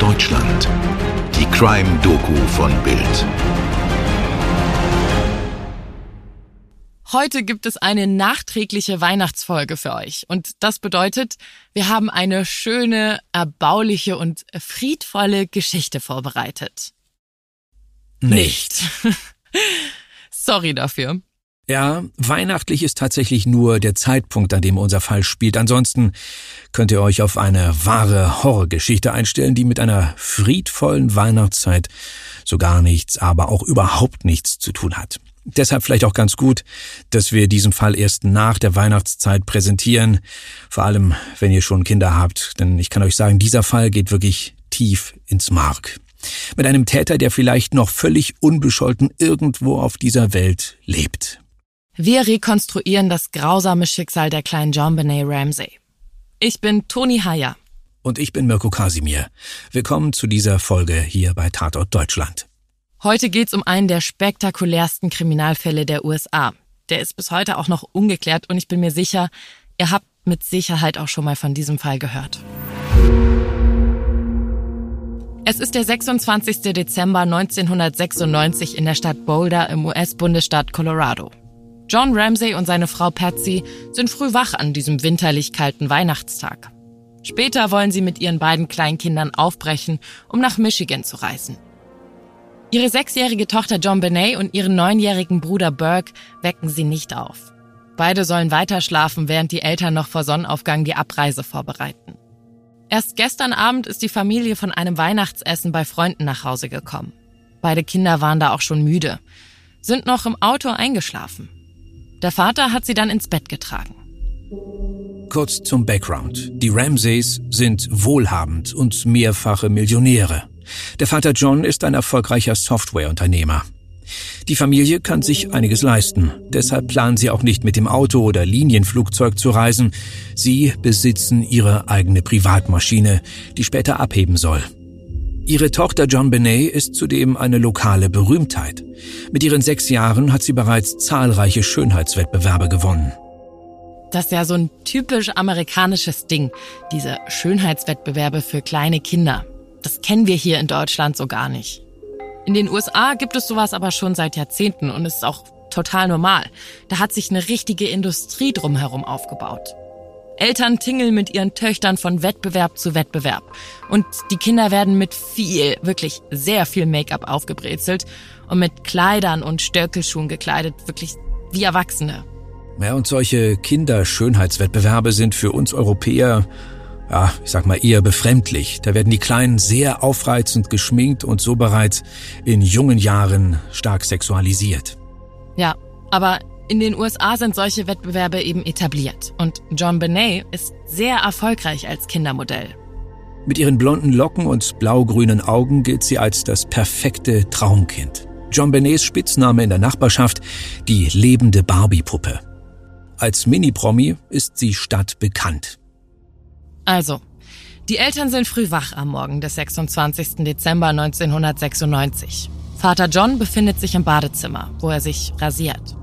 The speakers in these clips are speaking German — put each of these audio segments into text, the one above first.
Deutschland. Die Crime-Doku von Bild. Heute gibt es eine nachträgliche Weihnachtsfolge für euch. Und das bedeutet, wir haben eine schöne, erbauliche und friedvolle Geschichte vorbereitet. Nicht. Sorry dafür. Ja, weihnachtlich ist tatsächlich nur der Zeitpunkt, an dem unser Fall spielt. Ansonsten könnt ihr euch auf eine wahre Horrorgeschichte einstellen, die mit einer friedvollen Weihnachtszeit so gar nichts, aber auch überhaupt nichts zu tun hat. Deshalb vielleicht auch ganz gut, dass wir diesen Fall erst nach der Weihnachtszeit präsentieren. Vor allem, wenn ihr schon Kinder habt. Denn ich kann euch sagen, dieser Fall geht wirklich tief ins Mark. Mit einem Täter, der vielleicht noch völlig unbescholten irgendwo auf dieser Welt lebt. Wir rekonstruieren das grausame Schicksal der kleinen John Benet Ramsey. Ich bin Toni Heyer. Und ich bin Mirko Kasimir. Willkommen zu dieser Folge hier bei Tatort Deutschland. Heute geht's um einen der spektakulärsten Kriminalfälle der USA. Der ist bis heute auch noch ungeklärt und ich bin mir sicher, ihr habt mit Sicherheit auch schon mal von diesem Fall gehört. Es ist der 26. Dezember 1996 in der Stadt Boulder im US-Bundesstaat Colorado. John Ramsey und seine Frau Patsy sind früh wach an diesem winterlich kalten Weihnachtstag. Später wollen sie mit ihren beiden Kleinkindern aufbrechen, um nach Michigan zu reisen. Ihre sechsjährige Tochter John Benet und ihren neunjährigen Bruder Burke wecken sie nicht auf. Beide sollen weiter schlafen, während die Eltern noch vor Sonnenaufgang die Abreise vorbereiten. Erst gestern Abend ist die Familie von einem Weihnachtsessen bei Freunden nach Hause gekommen. Beide Kinder waren da auch schon müde, sind noch im Auto eingeschlafen. Der Vater hat sie dann ins Bett getragen. Kurz zum Background. Die Ramsays sind wohlhabend und mehrfache Millionäre. Der Vater John ist ein erfolgreicher Softwareunternehmer. Die Familie kann sich einiges leisten. Deshalb planen sie auch nicht mit dem Auto oder Linienflugzeug zu reisen. Sie besitzen ihre eigene Privatmaschine, die später abheben soll. Ihre Tochter John Benet ist zudem eine lokale Berühmtheit. Mit ihren sechs Jahren hat sie bereits zahlreiche Schönheitswettbewerbe gewonnen. Das ist ja so ein typisch amerikanisches Ding, diese Schönheitswettbewerbe für kleine Kinder. Das kennen wir hier in Deutschland so gar nicht. In den USA gibt es sowas aber schon seit Jahrzehnten und ist auch total normal. Da hat sich eine richtige Industrie drumherum aufgebaut. Eltern tingeln mit ihren Töchtern von Wettbewerb zu Wettbewerb. Und die Kinder werden mit viel, wirklich sehr viel Make-up aufgebrezelt und mit Kleidern und Stöckelschuhen gekleidet, wirklich wie Erwachsene. Ja, und solche Kinderschönheitswettbewerbe sind für uns Europäer ja, ich sag mal eher befremdlich. Da werden die Kleinen sehr aufreizend geschminkt und so bereits in jungen Jahren stark sexualisiert. Ja, aber in den USA sind solche Wettbewerbe eben etabliert und John Benet ist sehr erfolgreich als Kindermodell. Mit ihren blonden Locken und blaugrünen Augen gilt sie als das perfekte Traumkind. John Benets Spitzname in der Nachbarschaft die lebende Barbie-Puppe. Als Mini-Promi ist sie stadtbekannt. Also, die Eltern sind früh wach am Morgen des 26. Dezember 1996. Vater John befindet sich im Badezimmer, wo er sich rasiert.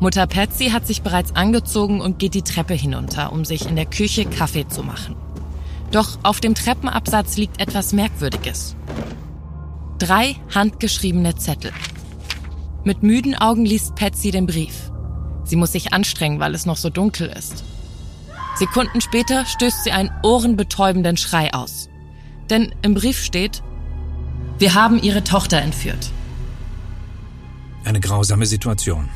Mutter Patsy hat sich bereits angezogen und geht die Treppe hinunter, um sich in der Küche Kaffee zu machen. Doch auf dem Treppenabsatz liegt etwas Merkwürdiges. Drei handgeschriebene Zettel. Mit müden Augen liest Patsy den Brief. Sie muss sich anstrengen, weil es noch so dunkel ist. Sekunden später stößt sie einen ohrenbetäubenden Schrei aus. Denn im Brief steht, wir haben ihre Tochter entführt. Eine grausame Situation.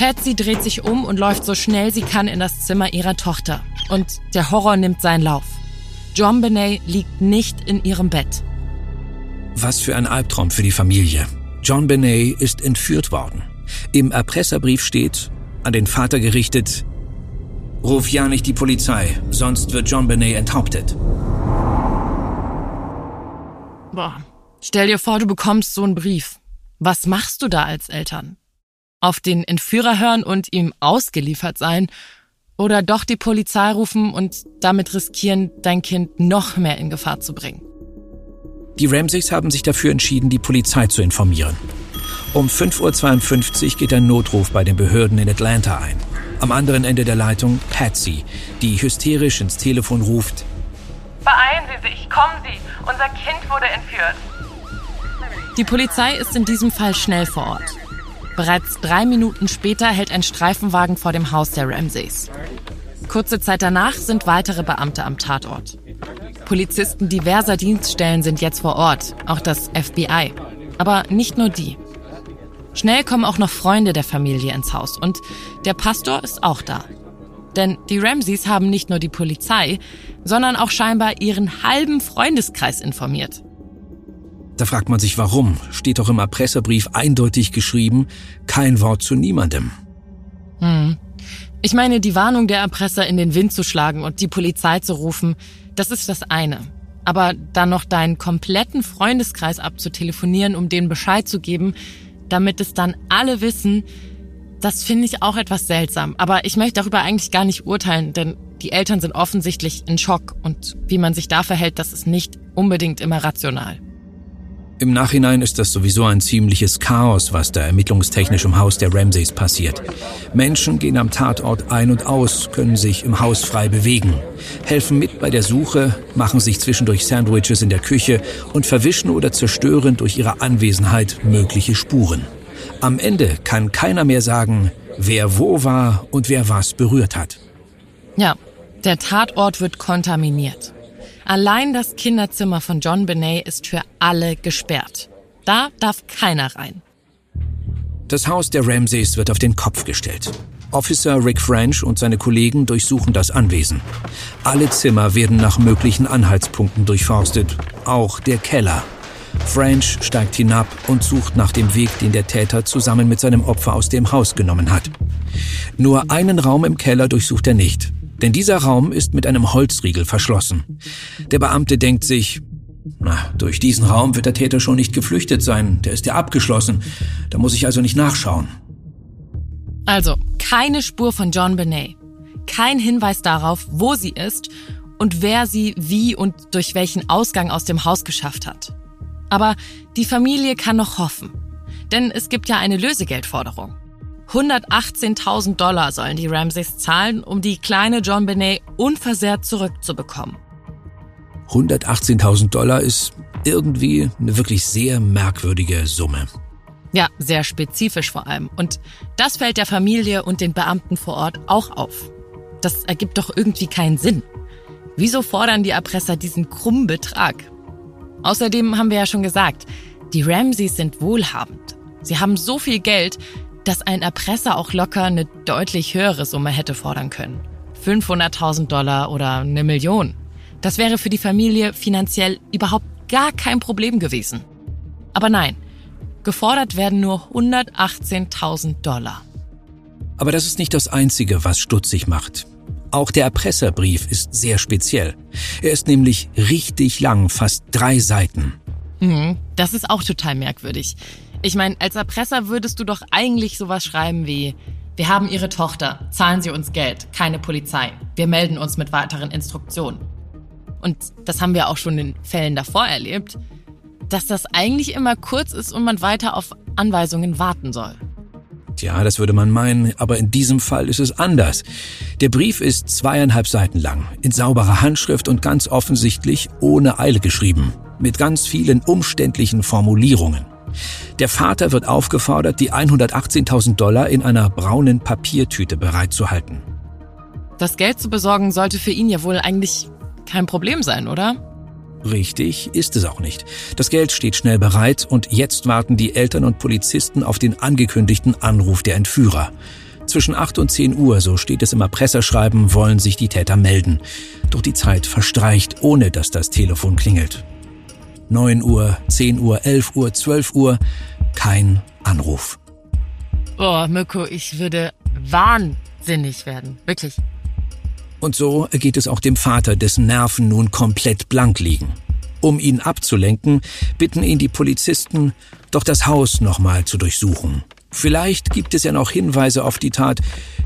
Patsy dreht sich um und läuft so schnell sie kann in das Zimmer ihrer Tochter. Und der Horror nimmt seinen Lauf. John Benet liegt nicht in ihrem Bett. Was für ein Albtraum für die Familie. John Benet ist entführt worden. Im Erpresserbrief steht, an den Vater gerichtet, Ruf ja nicht die Polizei, sonst wird John Benet enthauptet. Boah, stell dir vor, du bekommst so einen Brief. Was machst du da als Eltern? Auf den Entführer hören und ihm ausgeliefert sein oder doch die Polizei rufen und damit riskieren, dein Kind noch mehr in Gefahr zu bringen? Die Ramsays haben sich dafür entschieden, die Polizei zu informieren. Um 5.52 Uhr geht ein Notruf bei den Behörden in Atlanta ein. Am anderen Ende der Leitung Patsy, die hysterisch ins Telefon ruft. Beeilen Sie sich, kommen Sie, unser Kind wurde entführt. Die Polizei ist in diesem Fall schnell vor Ort. Bereits drei Minuten später hält ein Streifenwagen vor dem Haus der Ramsays. Kurze Zeit danach sind weitere Beamte am Tatort. Polizisten diverser Dienststellen sind jetzt vor Ort, auch das FBI. Aber nicht nur die. Schnell kommen auch noch Freunde der Familie ins Haus und der Pastor ist auch da. Denn die Ramseys haben nicht nur die Polizei, sondern auch scheinbar ihren halben Freundeskreis informiert. Da fragt man sich warum. Steht doch im Erpresserbrief eindeutig geschrieben, kein Wort zu niemandem. Hm. Ich meine, die Warnung der Erpresser in den Wind zu schlagen und die Polizei zu rufen, das ist das eine. Aber dann noch deinen kompletten Freundeskreis abzutelefonieren, um denen Bescheid zu geben, damit es dann alle wissen, das finde ich auch etwas seltsam. Aber ich möchte darüber eigentlich gar nicht urteilen, denn die Eltern sind offensichtlich in Schock und wie man sich da verhält, das ist nicht unbedingt immer rational. Im Nachhinein ist das sowieso ein ziemliches Chaos, was da ermittlungstechnisch im Haus der Ramsays passiert. Menschen gehen am Tatort ein und aus, können sich im Haus frei bewegen, helfen mit bei der Suche, machen sich zwischendurch Sandwiches in der Küche und verwischen oder zerstören durch ihre Anwesenheit mögliche Spuren. Am Ende kann keiner mehr sagen, wer wo war und wer was berührt hat. Ja, der Tatort wird kontaminiert. Allein das Kinderzimmer von John Benet ist für alle gesperrt. Da darf keiner rein. Das Haus der Ramsays wird auf den Kopf gestellt. Officer Rick French und seine Kollegen durchsuchen das Anwesen. Alle Zimmer werden nach möglichen Anhaltspunkten durchforstet, auch der Keller. French steigt hinab und sucht nach dem Weg, den der Täter zusammen mit seinem Opfer aus dem Haus genommen hat. Nur einen Raum im Keller durchsucht er nicht. Denn dieser Raum ist mit einem Holzriegel verschlossen. Der Beamte denkt sich, na, durch diesen Raum wird der Täter schon nicht geflüchtet sein. Der ist ja abgeschlossen. Da muss ich also nicht nachschauen. Also, keine Spur von John Benet. Kein Hinweis darauf, wo sie ist und wer sie wie und durch welchen Ausgang aus dem Haus geschafft hat. Aber die Familie kann noch hoffen. Denn es gibt ja eine Lösegeldforderung. 118.000 Dollar sollen die Ramsays zahlen, um die kleine John Benet unversehrt zurückzubekommen. 118.000 Dollar ist irgendwie eine wirklich sehr merkwürdige Summe. Ja, sehr spezifisch vor allem. Und das fällt der Familie und den Beamten vor Ort auch auf. Das ergibt doch irgendwie keinen Sinn. Wieso fordern die Erpresser diesen krummen Betrag? Außerdem haben wir ja schon gesagt, die Ramsays sind wohlhabend. Sie haben so viel Geld, dass ein Erpresser auch locker eine deutlich höhere Summe hätte fordern können. 500.000 Dollar oder eine Million. Das wäre für die Familie finanziell überhaupt gar kein Problem gewesen. Aber nein, gefordert werden nur 118.000 Dollar. Aber das ist nicht das Einzige, was stutzig macht. Auch der Erpresserbrief ist sehr speziell. Er ist nämlich richtig lang, fast drei Seiten. Mhm, das ist auch total merkwürdig. Ich meine, als Erpresser würdest du doch eigentlich sowas schreiben wie, wir haben Ihre Tochter, zahlen Sie uns Geld, keine Polizei. Wir melden uns mit weiteren Instruktionen. Und das haben wir auch schon in Fällen davor erlebt, dass das eigentlich immer kurz ist und man weiter auf Anweisungen warten soll. Tja, das würde man meinen, aber in diesem Fall ist es anders. Der Brief ist zweieinhalb Seiten lang, in sauberer Handschrift und ganz offensichtlich ohne Eile geschrieben, mit ganz vielen umständlichen Formulierungen. Der Vater wird aufgefordert, die 118.000 Dollar in einer braunen Papiertüte bereitzuhalten. Das Geld zu besorgen sollte für ihn ja wohl eigentlich kein Problem sein, oder? Richtig ist es auch nicht. Das Geld steht schnell bereit und jetzt warten die Eltern und Polizisten auf den angekündigten Anruf der Entführer. Zwischen 8 und 10 Uhr, so steht es im Erpresserschreiben, wollen sich die Täter melden. Doch die Zeit verstreicht, ohne dass das Telefon klingelt. 9 Uhr, 10 Uhr, 11 Uhr, 12 Uhr, kein Anruf. Boah, Mirko, ich würde wahnsinnig werden. Wirklich. Und so geht es auch dem Vater, dessen Nerven nun komplett blank liegen. Um ihn abzulenken, bitten ihn die Polizisten, doch das Haus nochmal zu durchsuchen. Vielleicht gibt es ja noch Hinweise auf die Tat,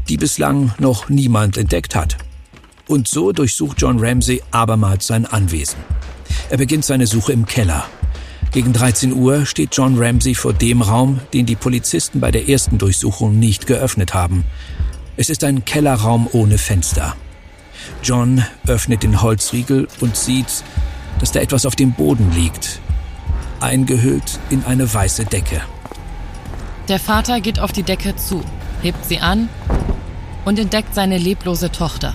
die bislang noch niemand entdeckt hat. Und so durchsucht John Ramsey abermals sein Anwesen. Er beginnt seine Suche im Keller. Gegen 13 Uhr steht John Ramsey vor dem Raum, den die Polizisten bei der ersten Durchsuchung nicht geöffnet haben. Es ist ein Kellerraum ohne Fenster. John öffnet den Holzriegel und sieht, dass da etwas auf dem Boden liegt, eingehüllt in eine weiße Decke. Der Vater geht auf die Decke zu, hebt sie an und entdeckt seine leblose Tochter,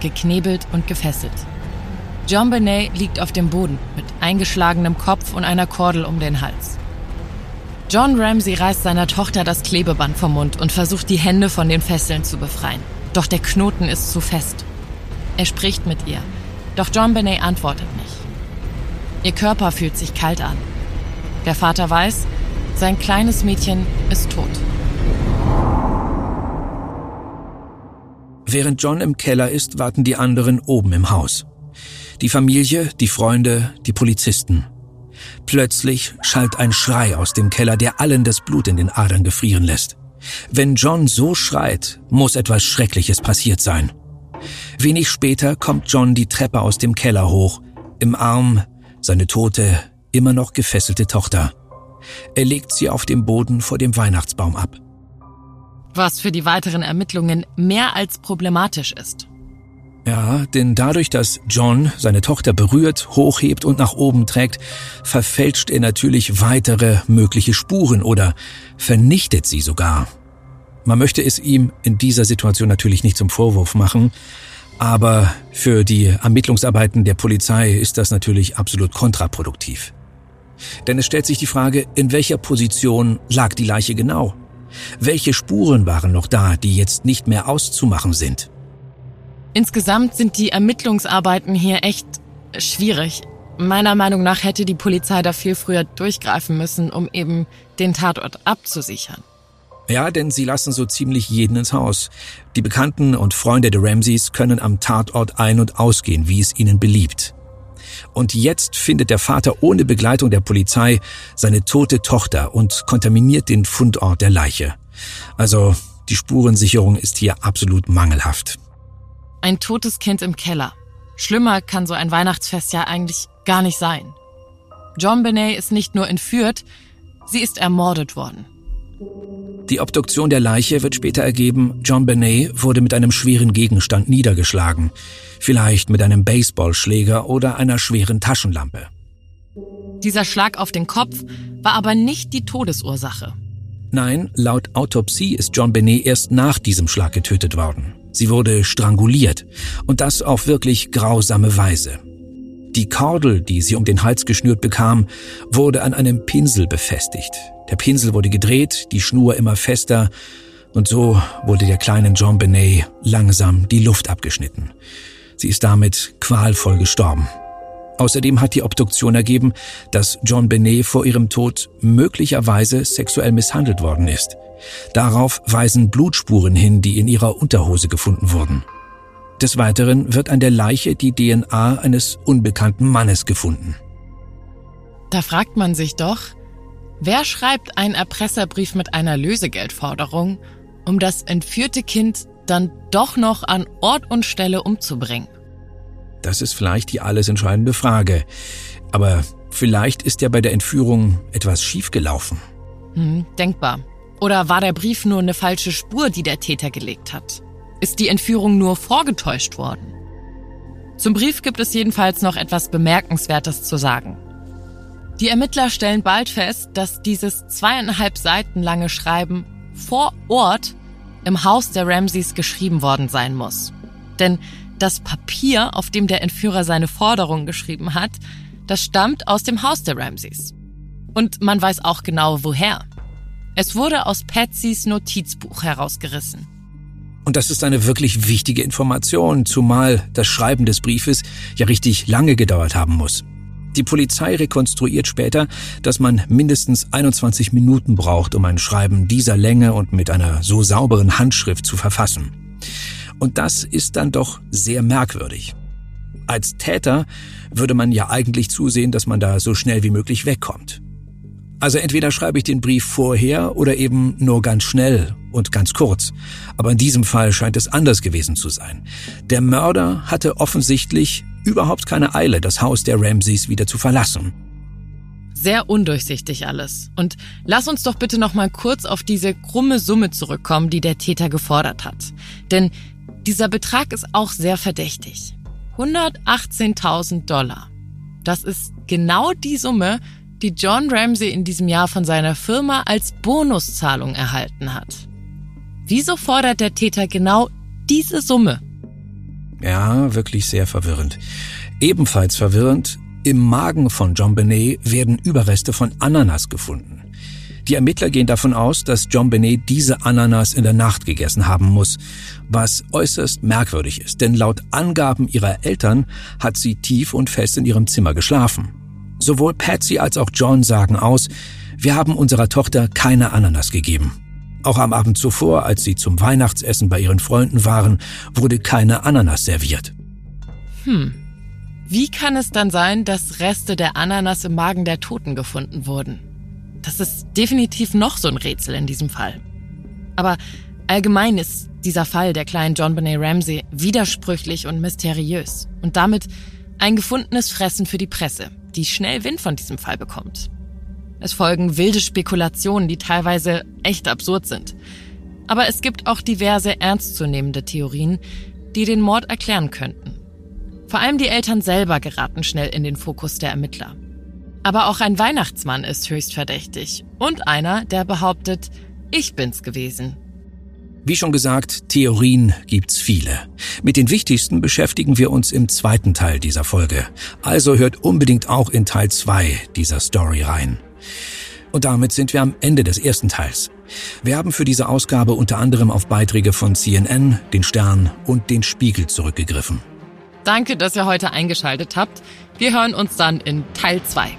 geknebelt und gefesselt. John Benet liegt auf dem Boden mit eingeschlagenem Kopf und einer Kordel um den Hals. John Ramsey reißt seiner Tochter das Klebeband vom Mund und versucht die Hände von den Fesseln zu befreien. Doch der Knoten ist zu fest. Er spricht mit ihr, doch John Benet antwortet nicht. Ihr Körper fühlt sich kalt an. Der Vater weiß, sein kleines Mädchen ist tot. Während John im Keller ist, warten die anderen oben im Haus. Die Familie, die Freunde, die Polizisten. Plötzlich schallt ein Schrei aus dem Keller, der allen das Blut in den Adern gefrieren lässt. Wenn John so schreit, muss etwas Schreckliches passiert sein. Wenig später kommt John die Treppe aus dem Keller hoch, im Arm seine tote, immer noch gefesselte Tochter. Er legt sie auf dem Boden vor dem Weihnachtsbaum ab. Was für die weiteren Ermittlungen mehr als problematisch ist. Ja, denn dadurch, dass John seine Tochter berührt, hochhebt und nach oben trägt, verfälscht er natürlich weitere mögliche Spuren oder vernichtet sie sogar. Man möchte es ihm in dieser Situation natürlich nicht zum Vorwurf machen, aber für die Ermittlungsarbeiten der Polizei ist das natürlich absolut kontraproduktiv. Denn es stellt sich die Frage, in welcher Position lag die Leiche genau? Welche Spuren waren noch da, die jetzt nicht mehr auszumachen sind? Insgesamt sind die Ermittlungsarbeiten hier echt schwierig. Meiner Meinung nach hätte die Polizei da viel früher durchgreifen müssen, um eben den Tatort abzusichern. Ja, denn sie lassen so ziemlich jeden ins Haus. Die Bekannten und Freunde der Ramseys können am Tatort ein- und ausgehen, wie es ihnen beliebt. Und jetzt findet der Vater ohne Begleitung der Polizei seine tote Tochter und kontaminiert den Fundort der Leiche. Also die Spurensicherung ist hier absolut mangelhaft. Ein totes Kind im Keller. Schlimmer kann so ein Weihnachtsfest ja eigentlich gar nicht sein. John Benet ist nicht nur entführt, sie ist ermordet worden. Die Obduktion der Leiche wird später ergeben, John Benet wurde mit einem schweren Gegenstand niedergeschlagen, vielleicht mit einem Baseballschläger oder einer schweren Taschenlampe. Dieser Schlag auf den Kopf war aber nicht die Todesursache. Nein, laut Autopsie ist John Benet erst nach diesem Schlag getötet worden. Sie wurde stranguliert und das auf wirklich grausame Weise. Die Kordel, die sie um den Hals geschnürt bekam, wurde an einem Pinsel befestigt. Der Pinsel wurde gedreht, die Schnur immer fester und so wurde der kleinen John Benet langsam die Luft abgeschnitten. Sie ist damit qualvoll gestorben. Außerdem hat die Obduktion ergeben, dass John Benet vor ihrem Tod möglicherweise sexuell misshandelt worden ist. Darauf weisen Blutspuren hin, die in ihrer Unterhose gefunden wurden. Des Weiteren wird an der Leiche die DNA eines unbekannten Mannes gefunden. Da fragt man sich doch, wer schreibt einen Erpresserbrief mit einer Lösegeldforderung, um das entführte Kind dann doch noch an Ort und Stelle umzubringen? Das ist vielleicht die alles entscheidende Frage. Aber vielleicht ist ja bei der Entführung etwas schiefgelaufen. Hm, denkbar. Oder war der Brief nur eine falsche Spur, die der Täter gelegt hat? Ist die Entführung nur vorgetäuscht worden? Zum Brief gibt es jedenfalls noch etwas Bemerkenswertes zu sagen. Die Ermittler stellen bald fest, dass dieses zweieinhalb Seiten lange Schreiben vor Ort im Haus der Ramseys geschrieben worden sein muss. Denn das Papier, auf dem der Entführer seine Forderung geschrieben hat, das stammt aus dem Haus der Ramseys. Und man weiß auch genau woher. Es wurde aus Patsys Notizbuch herausgerissen. Und das ist eine wirklich wichtige Information, zumal das Schreiben des Briefes ja richtig lange gedauert haben muss. Die Polizei rekonstruiert später, dass man mindestens 21 Minuten braucht, um ein Schreiben dieser Länge und mit einer so sauberen Handschrift zu verfassen. Und das ist dann doch sehr merkwürdig. Als Täter würde man ja eigentlich zusehen, dass man da so schnell wie möglich wegkommt. Also entweder schreibe ich den Brief vorher oder eben nur ganz schnell und ganz kurz. Aber in diesem Fall scheint es anders gewesen zu sein. Der Mörder hatte offensichtlich überhaupt keine Eile, das Haus der Ramseys wieder zu verlassen. Sehr undurchsichtig alles. Und lass uns doch bitte noch mal kurz auf diese krumme Summe zurückkommen, die der Täter gefordert hat. Denn Dieser Betrag ist auch sehr verdächtig. 118.000 Dollar. Das ist genau die Summe, die John Ramsey in diesem Jahr von seiner Firma als Bonuszahlung erhalten hat. Wieso fordert der Täter genau diese Summe? Ja, wirklich sehr verwirrend. Ebenfalls verwirrend, im Magen von John Benet werden Überreste von Ananas gefunden. Die Ermittler gehen davon aus, dass John Benet diese Ananas in der Nacht gegessen haben muss, was äußerst merkwürdig ist, denn laut Angaben ihrer Eltern hat sie tief und fest in ihrem Zimmer geschlafen. Sowohl Patsy als auch John sagen aus, wir haben unserer Tochter keine Ananas gegeben. Auch am Abend zuvor, als sie zum Weihnachtsessen bei ihren Freunden waren, wurde keine Ananas serviert. Hm. Wie kann es dann sein, dass Reste der Ananas im Magen der Toten gefunden wurden? Das ist definitiv noch so ein Rätsel in diesem Fall. Aber allgemein ist dieser Fall der kleinen John Benet Ramsey widersprüchlich und mysteriös und damit ein gefundenes Fressen für die Presse, die schnell Wind von diesem Fall bekommt. Es folgen wilde Spekulationen, die teilweise echt absurd sind. Aber es gibt auch diverse ernstzunehmende Theorien, die den Mord erklären könnten. Vor allem die Eltern selber geraten schnell in den Fokus der Ermittler. Aber auch ein Weihnachtsmann ist höchst verdächtig. Und einer, der behauptet, ich bin's gewesen. Wie schon gesagt, Theorien gibt's viele. Mit den wichtigsten beschäftigen wir uns im zweiten Teil dieser Folge. Also hört unbedingt auch in Teil 2 dieser Story rein. Und damit sind wir am Ende des ersten Teils. Wir haben für diese Ausgabe unter anderem auf Beiträge von CNN, den Stern und den Spiegel zurückgegriffen. Danke, dass ihr heute eingeschaltet habt. Wir hören uns dann in Teil 2.